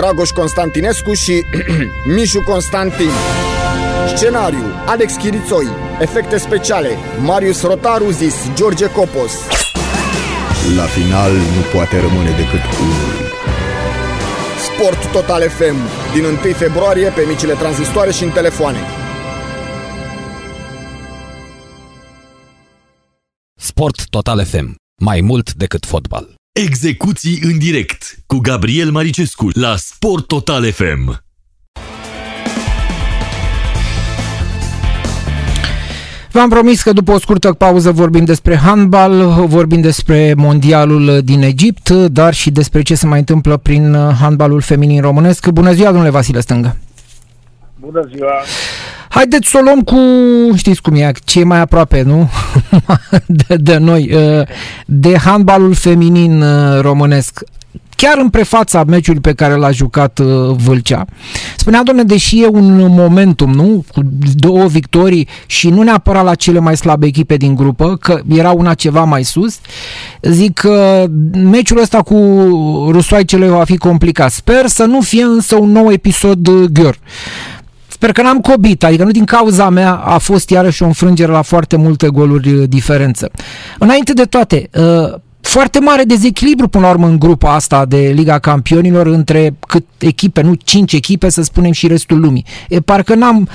Dragoș Constantinescu și Mișu Constantin. Scenariu, Alex Chirițoi. Efecte speciale, Marius Rotaru zis George Copos. La final nu poate rămâne decât unul. Sport Total FM, din 1 februarie pe micile tranzistoare și în telefoane. Sport Total FM. Mai mult decât fotbal. Execuții în direct cu Gabriel Maricescu la Sport Total FM. V-am promis că după o scurtă pauză vorbim despre handbal, vorbim despre mondialul din Egipt, dar și despre ce se mai întâmplă prin handbalul feminin românesc. Bună ziua, domnule Vasile Stângă! Bună ziua! Haideți să o luăm cu, știți cum e, ce mai aproape, nu? de, de noi, de handbalul feminin românesc chiar în prefața meciului pe care l-a jucat uh, Vâlcea. Spunea, domne, deși e un momentum, nu? Cu două victorii și nu neapărat la cele mai slabe echipe din grupă, că era una ceva mai sus, zic că meciul ăsta cu rusoaicele va fi complicat. Sper să nu fie însă un nou episod uh, ghior. Sper că n-am cobit, adică nu din cauza mea a fost iarăși o înfrângere la foarte multe goluri uh, diferență. Înainte de toate, foarte mare dezechilibru până la urmă în grupa asta de Liga Campionilor între cât echipe, nu cinci echipe, să spunem și restul lumii. E, parcă, n-am,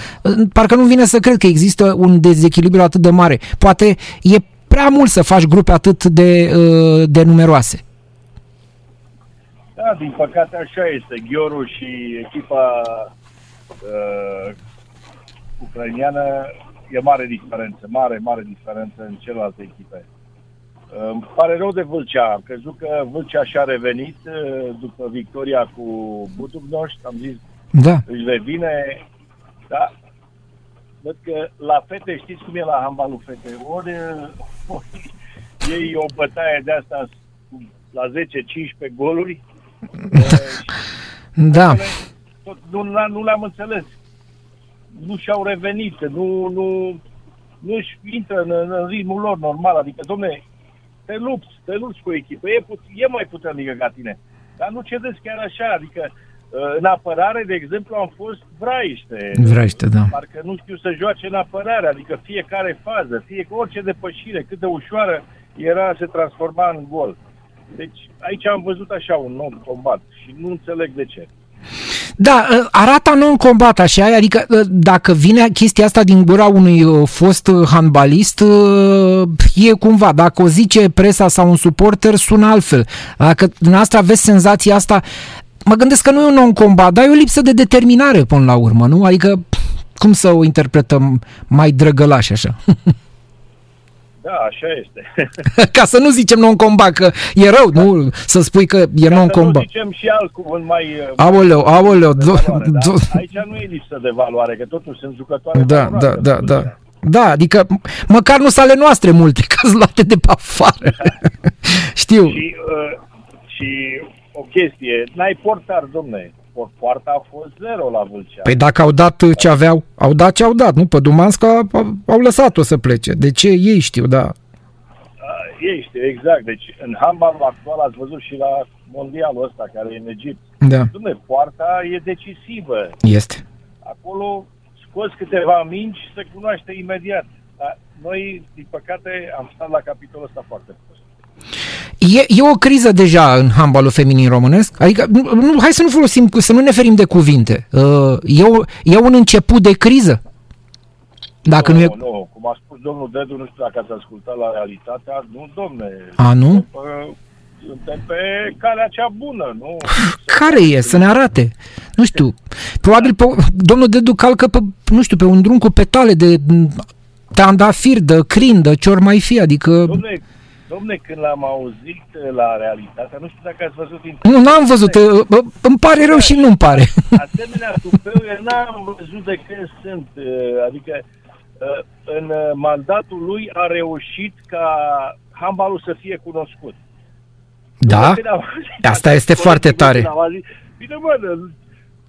parcă nu vine să cred că există un dezechilibru atât de mare. Poate e prea mult să faci grupe atât de, uh, de numeroase. Da, din păcate așa este. Ghiorul și echipa uh, ucraineană e mare diferență, mare, mare diferență în celelalte echipe. Îmi pare rău de Vâlcea. Am crezut că Vâlcea și-a revenit uh, după victoria cu Budugnoș. Am zis, da. își revine. Da. Văd că la fete, știți cum e la handbalul fete? Ori, ori ei o bătaie de asta la 10-15 goluri. da. Tot, nu, nu le-am înțeles. Nu și-au revenit, nu, nu, nu își intră în, în ritmul lor normal. Adică, domne, te lupți, te lupți cu o echipă, e, put- e mai puternică ca tine. Dar nu cedezi chiar așa, adică uh, în apărare, de exemplu, am fost vraiște. Vraiște, da. Parcă nu știu să joace în apărare, adică fiecare fază, fie orice depășire, cât de ușoară era, se transforma în gol. Deci aici am văzut așa un nou combat și nu înțeleg de ce. Da, ă, arată non-combat așa, adică ă, dacă vine chestia asta din gura unui ă, fost handbalist, e cumva, dacă o zice presa sau un suporter, sună altfel. Dacă dumneavoastră aveți senzația asta, mă gândesc că nu e un non-combat, dar e o lipsă de determinare până la urmă, nu? Adică cum să o interpretăm mai drăgălaș așa? Da, așa este. Ca să nu zicem non-combat, că e rău, da. nu? Să spui că e Ca non-combat. Să nu zicem și alt cuvânt mai... Aoleu, aoleu. de Do, valoare, do, da? Aici nu e lipsă de valoare, că totuși sunt jucătoare da, valoroase, da, da, da. totuși. Da, adică măcar nu sunt ale noastre multe, că sunt luate de pe afară. Știu. Și, uh, și o chestie, n-ai portar, domne. Por- Poarta a fost zero la Vâlcea. Păi dacă au dat ce aveau, au dat ce au dat, nu? Pe Dumanska au lăsat-o să plece. De ce? Ei știu, da. Uh, ei știu, exact. Deci în handbalul actual ați văzut și la mondialul ăsta care e în Egipt. Da, Domne, poarta e decisivă. este. Acolo scoți câteva minci, se cunoaște imediat. Dar noi, din păcate, am stat la capitolul ăsta foarte prost. E, e o criză deja în handbalul feminin românesc? Adică, nu, nu, hai să nu folosim, să nu ne ferim de cuvinte. Uh, e, o, e un început de criză? Dacă nu, nu, e... nu, cum a spus domnul Dedu, nu știu dacă ați ascultat la realitatea, nu, domne. A, nu? Suntem pe, suntem pe calea cea bună, nu? Care e? Să ne arate. Nu știu. Probabil pe, domnul Dedu calcă pe, nu știu, pe un drum cu petale de trandafir, de crin, de ce ori mai fi, adică... Domne, Domne, când l-am auzit uh, la realitatea, nu știu dacă ați văzut... Nu, n-am văzut. uh, bă, Îmi pare rău și nu-mi pare. Asemenea tupeu, eu n-am văzut de când sunt. uh, Adică uh, în uh, mandatul lui a reușit ca handbalul să fie cunoscut. Da? Când am auzit Asta asta, este foarte colegii tare. mei Am zis, bine mă,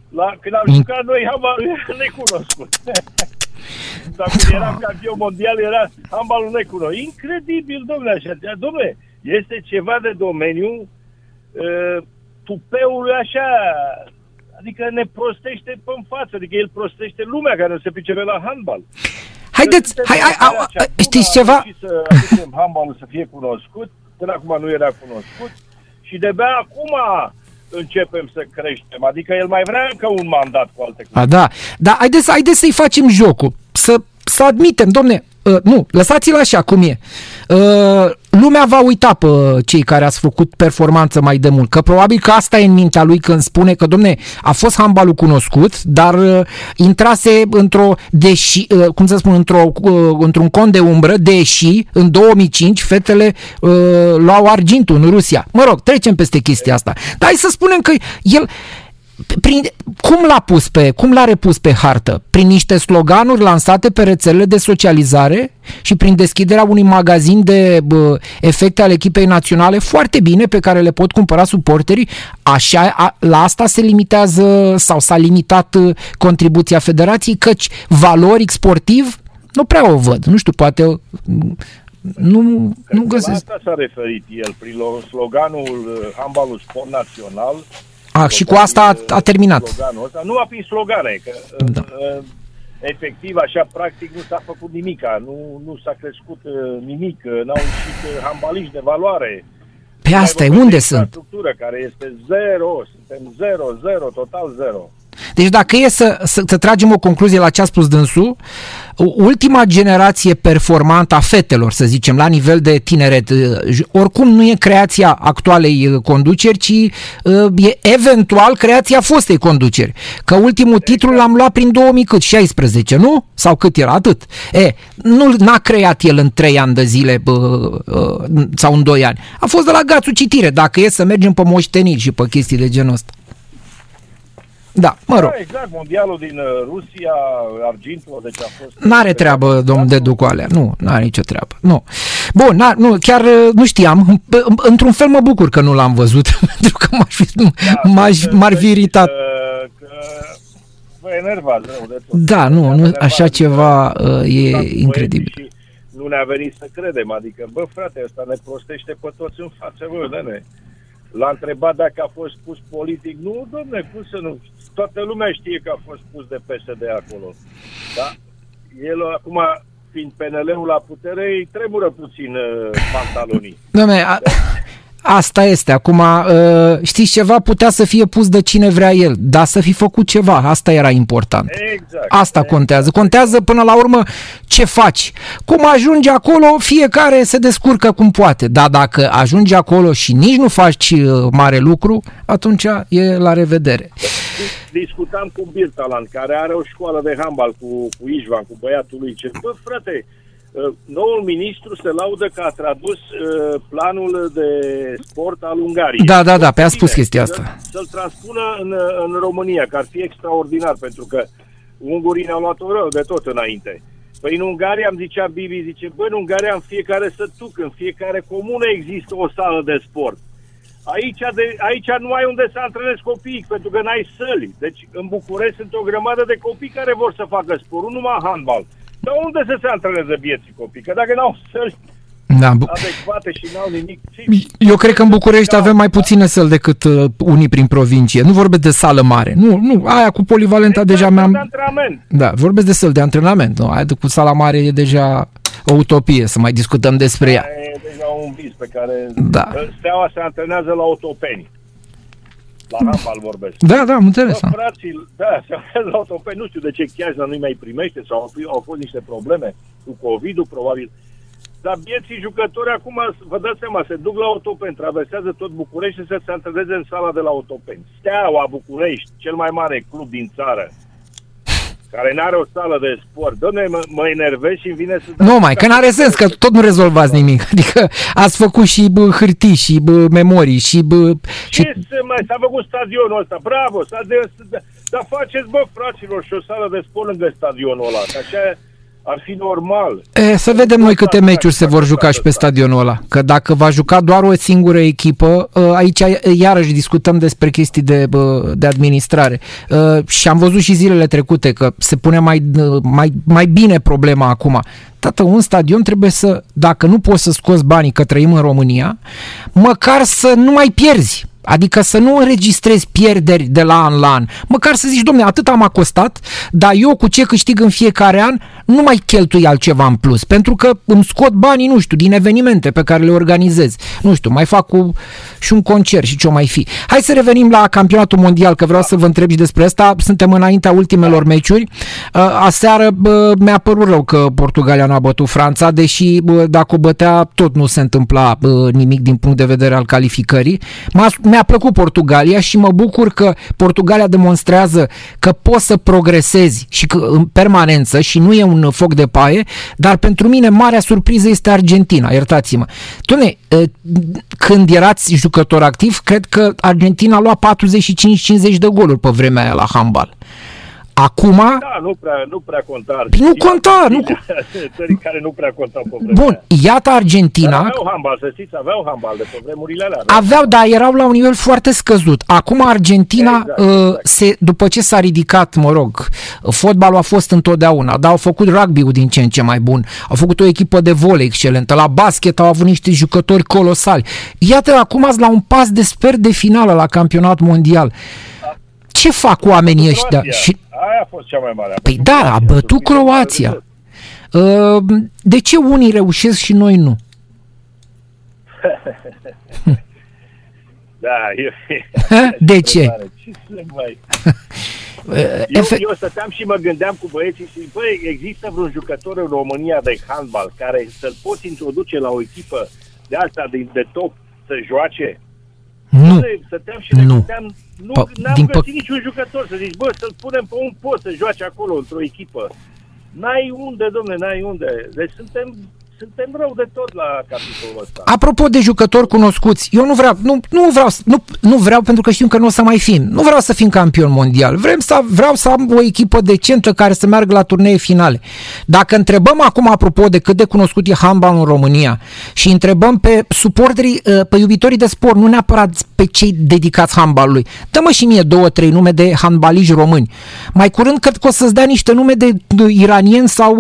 la, când am Mm. jucat noi handbalul era necunoscut. Dar când eram campion mondial era handbalul necunoscut. Incredibil, domnule, așa. Domnule, este ceva de domeniu uh, tupeul așa, adică ne prostește pe în față, adică el prostește lumea care nu se pricepe la handbal. Haideți, Suntem hai, hai, în starea a, aceea. a, știți Acum ceva? a reușit să aducem handbalul să fie cunoscut, până acum nu era cunoscut și de-abia acum începem să creștem. Adică el mai vrea încă un mandat cu alte cuvinte. A, da, da, haideți, haideți să-i facem jocul, să, să admitem, domne, uh, nu, lăsați-l așa cum e. Uh, lumea va uita pe cei care ați făcut performanță mai de mult, că probabil că asta e în mintea lui când spune că, domne, a fost handbalul cunoscut, dar uh, intrase într-o, deși, uh, cum să spun, într-o, uh, într-un cont de umbră, deși în 2005 fetele uh, luau argintul în Rusia. Mă rog, trecem peste chestia asta. Dar hai să spunem că el prin, cum l-a pus pe, cum l-a repus pe hartă? Prin niște sloganuri lansate pe rețelele de socializare și prin deschiderea unui magazin de bă, efecte ale echipei naționale foarte bine pe care le pot cumpăra suporterii. Așa, a, la asta se limitează sau s-a limitat uh, contribuția federației, căci valoric sportiv nu prea o văd. Nu știu, poate uh, nu, nu Cred că La găsesc. asta s-a referit el, prin lo- sloganul uh, handbalul sport național. A, și cu asta a, a terminat. Sloganul ăsta. Nu a fi slogane, că Da. uh, efectiv, așa, practic, nu s-a făcut nimica, nu, nu s-a crescut uh, nimic, uh, n-au ieșit uh, handbaliști de valoare. Pe asta e, Mai vorbim unde de sunt? infrastructură care este zero, suntem zero, zero, total zero. Deci dacă e să, să, să tragem o concluzie la ce a spus dânsul, ultima generație performantă a fetelor, să zicem, la nivel de tineret, oricum nu e creația actualei uh, conduceri, ci uh, e eventual creația fostei conduceri. Că ultimul titlu l-am luat prin 2016, nu? Sau cât era? Atât. E, nu n-a creat el în 3 ani de zile bă, uh, sau în 2 ani. A fost de la Gațu Citire, dacă e să mergem pe moșteniri și pe chestii de genul ăsta. Da, mă rog. Da, exact, mondialul din uh, Rusia, argintul, deci a fost... N-are treabă, domnul Dedu, cu alea. Nu, n-are nicio treabă. Nu. Bun, n nu, chiar uh, nu știam. P- Într-un fel mă bucur că nu l-am văzut, pentru că m-aș fi, m-aș, să m-ar fi știți iritat. Că, că vă enervați rău de tot. Da, nu, Ne-am nu, enervat, așa ceva adică, uh, e stați băieții incredibil. și Nu ne-a venit să credem, adică, bă, frate, ăsta ne prostește pe toți în față, bă, nene. L-a întrebat dacă a fost pus politic. Nu, domne, cum să nu? Toată lumea știe că a fost pus de PSD acolo. Da? El acum, fiind PNL-ul la putere, îi tremură puțin uh, pantalonii. Dom'le, a, asta este. Acum, uh, știți ceva? Putea să fie pus de cine vrea el, dar să fi făcut ceva. Asta era important. Exact. Asta contează. Contează până la urmă ce faci. Cum ajungi acolo, fiecare se descurcă cum poate. Dar dacă ajungi acolo și nici nu faci uh, mare lucru, atunci e la revedere. discutam cu Birtalan, care are o școală de handbal cu, cu Ișvan, cu băiatul lui. Ce, bă, frate, uh, noul ministru se laudă că a tradus uh, planul de sport al Ungariei. Da, da, da, pe a Bine, spus chestia să- asta. Să-l transpună în, în România, că ar fi extraordinar, pentru că ungurii ne-au luat-o rău de tot înainte. Păi în Ungaria, îmi zicea Bibi, zice, bă, în Ungaria în fiecare sătuc, în fiecare comună există o sală de sport. Aici, de, aici nu ai unde să antrenezi copiii, pentru că n-ai săli. Deci în București sunt o grămadă de copii care vor să facă sport, nu numai handbal. Dar unde să se antreneze vieții copii? Că dacă n-au săli Da, bu- adecvate și n-au nimic... ce- eu cred că în București avem mai puține săli decât uh, unii prin provincie. Nu vorbesc de sală mare. Nu, nu, aia cu polivalenta deja de mi-am... antrenament. Da, vorbesc de săli de antrenament. Nu, aia de cu sala mare e deja o utopie să mai discutăm despre ea. E deja un vis pe care... Da. Steaua se antrenează la autopeni. La handbal vorbesc. Da, da, am înțeles. Bă, frații, da, se antrenează la autopeni. Nu știu de ce Chiajna nu-i mai primește sau au, fi- au fost niște probleme cu COVID-ul, probabil. Dar vieții jucători acum, vă dați seama, se duc la autopen, traversează tot București și să se antreneze în sala de la autopen. Steaua București, cel mai mare club din țară, care n-are o sală de sport. Doamne, mă, mă enervez și îmi vine să... Nu mai, că n-are sens, că tot nu rezolvați nimic. Adică ați făcut și bă, hârtii, și bă, memorii, și... Bă, și... Ce să mai... S-a făcut stadionul ăsta, bravo! S-a de, de, dar faceți, bă, fraților, și o sală de sport lângă stadionul ăla. Că așa ar fi normal. E, să vedem noi câte meciuri se vor juca și pe stadionul ăla. Că dacă va juca doar o singură echipă, ă, aici iarăși discutăm despre chestii de, de administrare. Ă, și am văzut și zilele trecute că se pune mai, mai, mai bine problema acum. Tată, un stadion trebuie să, dacă nu poți să scoți banii că trăim în România, măcar să nu mai pierzi. Adică să nu înregistrezi pierderi de la an la an. Măcar să zici, domne, atât am costat, dar eu cu ce câștig în fiecare an nu mai cheltui altceva în plus. Pentru că îmi scot banii, nu știu, din evenimente pe care le organizez. Nu știu, mai fac cu, și un concert și ce o mai fi. Hai să revenim la campionatul mondial, că vreau să vă întreb și despre asta. Suntem înaintea ultimelor meciuri. Uh, aseară mi-a părut rău că Portugalia nu a bătut Franța, deși dacă o bătea tot nu se întâmpla nimic din punct de vedere al calificării. M-a mi-a plăcut Portugalia și mă bucur că Portugalia demonstrează că poți să progresezi și că în permanență și nu e un foc de paie, dar pentru mine marea surpriză este Argentina, iertați-mă. Tune, când erați jucător activ, cred că Argentina a luat 45-50 de goluri pe vremea aia la handbal. Acum... Da, nu prea, nu prea conta. Nu conta, nu... Țării care nu prea contau pe vremea Bun, iată Argentina... Dar aveau handbal, să știți, aveau handbal de pe vremurile alea. Aveau, dar erau la un nivel foarte scăzut. Acum Argentina, exact, uh, exact. Se, după ce s-a ridicat, mă rog, fotbalul a fost întotdeauna, dar au făcut rugby-ul din ce în ce mai bun. Au făcut o echipă de volei excelentă. La basket au avut niște jucători colosali. Iată, acum ați la un pas de sper de finală la campionat mondial. Ce fac oamenii ăștia? Și Aia a fost cea mai mare. Păi da, a bătut Croația. Uh, de ce unii reușesc și noi nu? da, eu... De ce? Ce să mai... Eu, eu stăteam și mă gândeam cu băieții și, băi, există vreun jucător în România de handbal care să-l poți introduce la o echipă de asta de, de top să joace? Nu. Stăteam și ne nu. Gândeam, nu, P- n-am din găsit pă- niciun jucător să zici, bă, să-l punem pe un post să joace acolo într-o echipă. N-ai unde, domne, n-ai unde. Deci suntem suntem rău de tot la capitolul ăsta. Apropo de jucători cunoscuți, eu nu vreau, nu, nu vreau, nu, nu vreau pentru că știu că nu o să mai fim. Nu vreau să fim campion mondial. Vrem să, vreau să am o echipă decentă care să meargă la turnee finale. Dacă întrebăm acum, apropo de cât de cunoscut e handball în România și întrebăm pe suporterii, ă, pe iubitorii de sport, nu neapărat pe cei dedicați handballului, dă-mă și mie două, trei nume de handbaliști români. Mai curând cred că o să-ți dea niște nume de, de iranieni sau,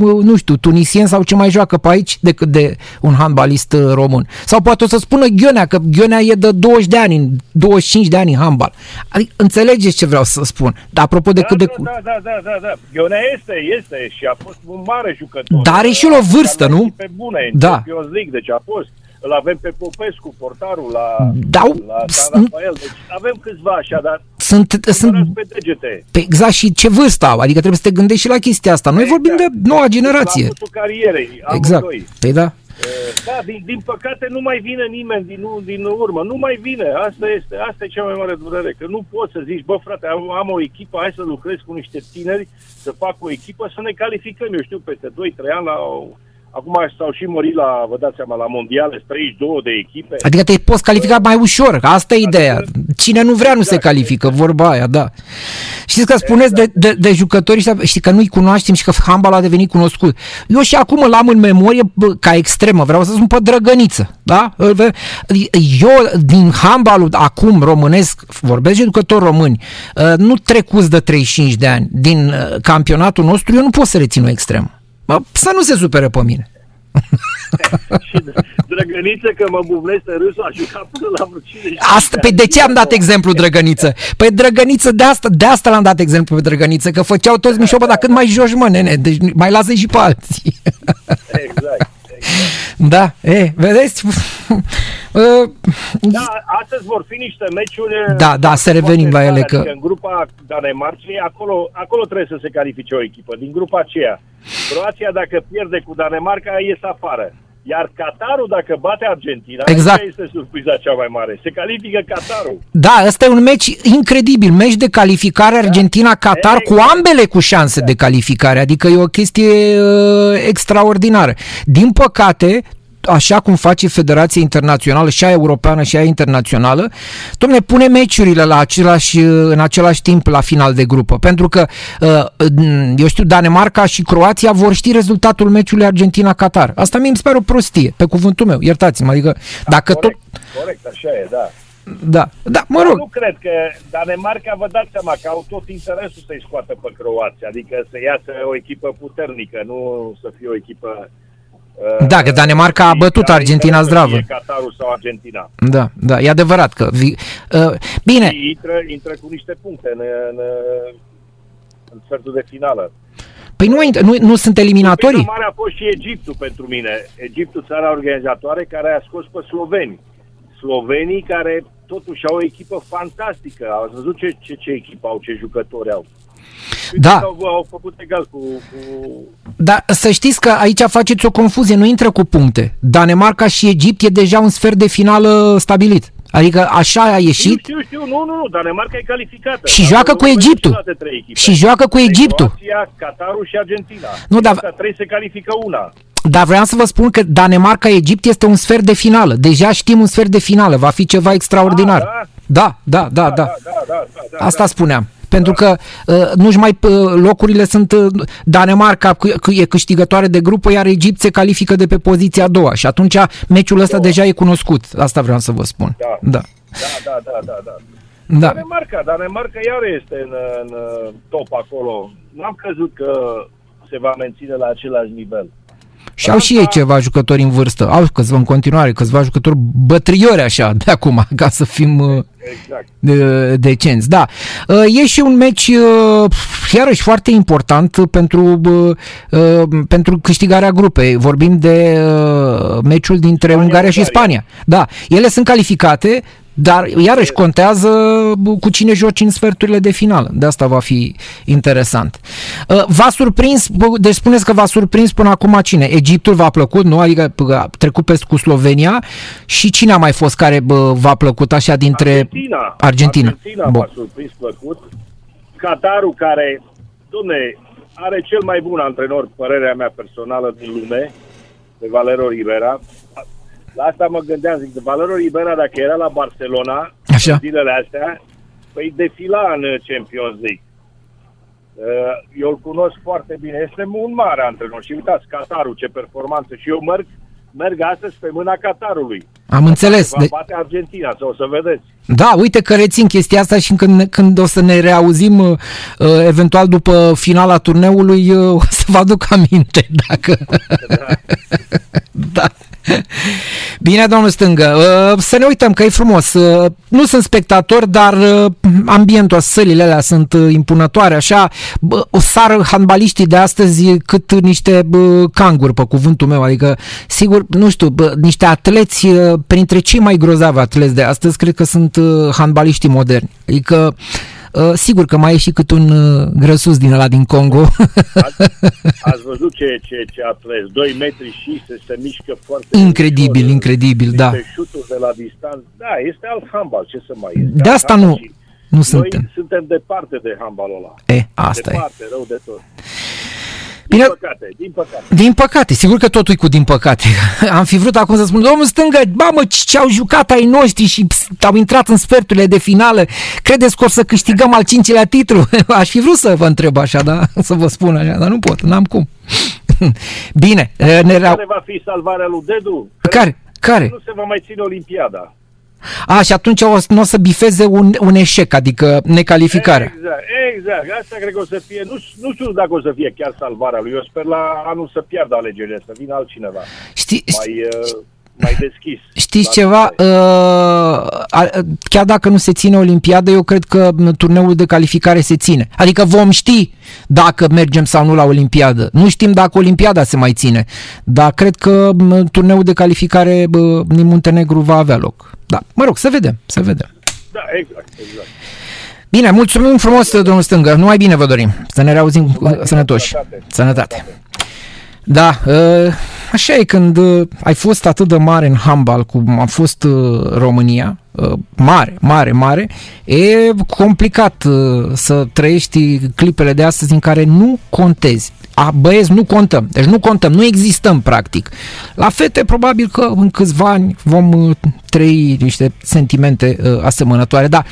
ă, nu știu, tunisieni sau ce mai joacă pe aici decât de un handbalist uh, român. Sau poate o să spună Ghionea, că Ghionea e de 20 de ani, 25 de ani în handbal. Adică înțelegeți ce vreau să spun. Dar apropo de da, cât da, de... Da, da, da, da, da. Ghionea este, este și a fost un mare jucător. Dar are și el o vârstă, nu? Pe bune, în da. Champions League, deci a fost. Îl avem pe Popescu, portarul la, da, la San Rafael. Deci avem câțiva așa, dar sunt, sunt pe degete. Pe exact și ce vârstă au, adică trebuie să te gândești și la chestia asta. Noi exact. vorbim de noua generație. La carierei, exact. Amândoi. Păi da. Da, din, din păcate nu mai vine nimeni din, din urmă. Nu mai vine. Asta este. Asta e cea mai mare durere. Că nu poți să zici, bă frate, am, am o echipă, hai să lucrez cu niște tineri, să fac o echipă, să ne calificăm, eu știu, peste 2-3 ani la o, Acum s-au și mărit la, vă dați seama, la mondiale, 32 de echipe. Adică te poți califica mai ușor, asta e ideea. Cine nu vrea nu exact, se califică, exact. vorba aia, da. Știți că spuneți exact. de, de, de jucători, știi că nu-i cunoaștem și că handball a devenit cunoscut. Eu și acum îl am în memorie ca extremă, vreau să spun pe drăgăniță, da? Eu din handballul acum românesc, vorbesc de jucători români, ă, nu trecuți de 35 de ani din ă, campionatul nostru, eu nu pot să rețin o extremă. Mă, să nu se supere pe mine. și Drăgăniță că mă buvnește râsul a jucat până la vreo 50 asta, Pe de ce am dat exemplu Drăgăniță? Păi Drăgăniță, de asta, de asta l-am dat exemplu pe Drăgăniță, că făceau toți mișoabă, dar cât mai joci, mă, nene, deci mai lasă și pe alții. exact. Da, e, vedeți? da, astăzi vor fi niște meciuri... Da, da, să revenim la ele. Că... Adică în grupa Danemarcei, acolo, acolo trebuie să se califice o echipă. Din grupa aceea. Croația, dacă pierde cu Danemarca, iese afară. Iar Qatarul, dacă bate Argentina, Exact. aici este surpriza cea mai mare. Se califică Qatarul. Da, ăsta e un meci incredibil, meci de calificare Argentina-Qatar cu Exact. ambele cu șanse de calificare, adică e o chestie uh, extraordinară. Din păcate, așa cum face Federația Internațională, și a europeană și a internațională, domne, pune meciurile la același, uh, în același timp la final de grupă, pentru că, uh, eu știu, Danemarca și Croația vor ști rezultatul meciului Argentina-Qatar. Asta mi se pare o prostie, pe cuvântul meu, iertați-mă, adică dacă tot... corect, corect, așa e, da. Da, da, mă Dar rog, Nu cred că Danemarca, vă dați seama că au tot interesul să-i scoată pe Croația, adică să iasă o echipă puternică, nu să fie o echipă... uh, Da, că Danemarca a bătut care Argentina interesă zdravă. fie Qatarul sau Argentina. Da, da, e adevărat că... Vi, uh, bine, Și intră, intră cu niște puncte în, în, în sfertul de finală. păi nu, nu, nu sunt eliminatorii? Surpriza mare a fost și Egiptul pentru mine. Egiptul, țara organizatoare, care a scos pe sloveni. Slovenii care totuși au o echipă fantastică. Au văzut ce, ce, ce echipă au, ce jucători au. Uite Da. că Au, au făcut egal cu, cu... Dar să știți că aici faceți o confuzie, nu intră cu puncte. Danemarca și Egipt e deja un sfert de finală stabilit. Adică așa a Știu, ieșit știu, știu, nu, nu, nu, Danemarca e calificată. Și Dar joacă nu cu mai Egiptul. celelalte trei echipe. și joacă cu Deci Egiptul. Croația, Qatarul și Argentina. Nu, dar- Asta Trebuie să califică una. Dar vreau să vă spun că Danemarca-Egipt este un sfert de finală. Deja știm un sfert de finală, va fi ceva extraordinar. Ah, Da, da, da, da. Da, da, da, da, da, Asta da. spuneam. Pentru că uh, nu-și mai uh, locurile sunt uh, Danemarca cu- cu- e câștigătoare de grupă, iar Egipt se califică de pe poziția a doua și atunci meciul ăsta deja e cunoscut. Asta vreau să vă spun. Da. Da. Da, da, da, da, da. Da. Danemarca, Danemarca iar este în, în uh, top acolo. N-am crezut că se va menține la același nivel. Și au și ei ceva jucători în vârstă. Au câțiva în continuare, câțiva jucători bătriori așa de acum, ca să fim uh, Exact. de, decenți. Da. Uh, E și un meci uh, iarăși foarte important pentru, uh, uh, pentru câștigarea grupei. Vorbim de uh, meciul dintre Spania, Ungaria și Ungaria. Spania. Da, ele sunt calificate, dar iarăși contează bă, cu cine joci în sferturile de finală. De asta va fi interesant. Uh, V-a surprins, bă, deci spuneți că v-a surprins până acum cine? Egiptul v-a plăcut, nu? Adică bă, a trecut peste cu Slovenia și cine a mai fost care bă, v-a plăcut așa dintre Argentina. Argentina. Argentina Bun. m-a surprins plăcut. Qatarul care, domne, are cel mai bun antrenor, părerea mea personală, din lume, de Valero Rivera. La asta mă gândeam, zic, de Valero Rivera, dacă era la Barcelona, Așa. în zilele astea, păi defila în Champions League. Uh, Eu îl cunosc foarte bine. Este un mare antrenor. Și uitați, Qatarul, ce performanță. Și eu merg, merg astăzi pe mâna Qatarului. Am înțeles. Va De, bate Argentina, sau o să vedeți. da, uite că rețin chestia asta și când, când o să ne reauzim uh, uh, eventual după finala turneului uh, o să vă aduc aminte dacă... da. Bine, domnul Stângă, uh, să ne uităm că e frumos. Uh, Nu sunt spectator, dar uh, ambientul, sălile alea sunt uh, impunătoare, așa. Bă, O sară handbaliștii de astăzi cât niște bă, canguri, pe cuvântul meu, adică, sigur, nu știu, bă, niște atleți, uh, printre cei mai grozavi atleți de astăzi, cred că sunt uh, handbaliștii moderni. Adică, uh, sigur că mai e și cât un uh, grăsus din ăla din Congo. Ați, ați văzut ce, ce, ce atlet, 2 metri și se, se mișcă foarte Incredibil, ușor, incredibil, da. niște șuturi de la distanță. Da, este alt handbal, ce să mai este. De alt asta handbal nu- și nu Noi suntem. suntem departe de handbalul ăla. E, asta e. departe, rău de tot. Din Bine, păcate, din păcate. Din păcate, sigur că totul e cu din păcate. Am fi vrut acum să spun, domnul stângă, mamă, ce au jucat ai noștri și ps, au intrat în sferturile de finală. Credeți că o să câștigăm al cincilea titlu? Aș fi vrut să vă întreb așa, da? Să vă spun așa, dar nu pot, n-am cum. Bine, ne reau... Care va fi salvarea lui Dedu? Care? Care? Nu se va mai ține Olimpiada. A, și atunci o, nu o să bifeze un, un eșec, adică necalificarea. Exact, exact. Asta cred că o să fie, nu, nu știu dacă o să fie chiar salvarea lui. Eu sper la anul să piardă alegerile, să vină altcineva. Știi, Mai, uh, mai deschis. Știți La ceva? tine. Uh, a- chiar dacă nu se ține Olimpiada, eu cred că m, turneul de calificare se ține. Adică vom ști dacă mergem sau nu la Olimpiadă. Nu știm dacă Olimpiada se mai ține, dar cred că m, turneul de calificare bă, din Muntenegru va avea loc. Da, mă rog, să vedem, să vedem. Da, exact, exact. Bine, mulțumim frumos, domnul Stângă. Numai bine vă dorim. Să ne reauzim uh, sănătoși. Sănătate. Sănătate. Da, uh, așa e când uh, ai fost atât de mare în handbal cum a fost uh, România, uh, mare, mare, mare, e complicat uh, să trăiești clipele de astăzi în care nu contezi. A, băieți, nu contăm. Deci nu contăm, nu existăm practic. La fete, probabil că în câțiva ani vom uh, trăi niște sentimente uh, asemănătoare, dar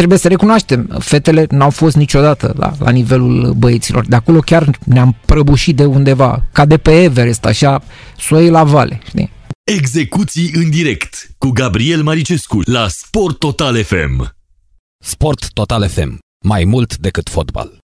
trebuie să recunoaștem, fetele n-au fost niciodată la, la nivelul băieților. De acolo chiar ne-am prăbușit de undeva, ca de pe Everest, așa, soi la vale, știi? Execuții în direct cu Gabriel Maricescu la Sport Total FM. Sport Total FM. Mai mult decât fotbal.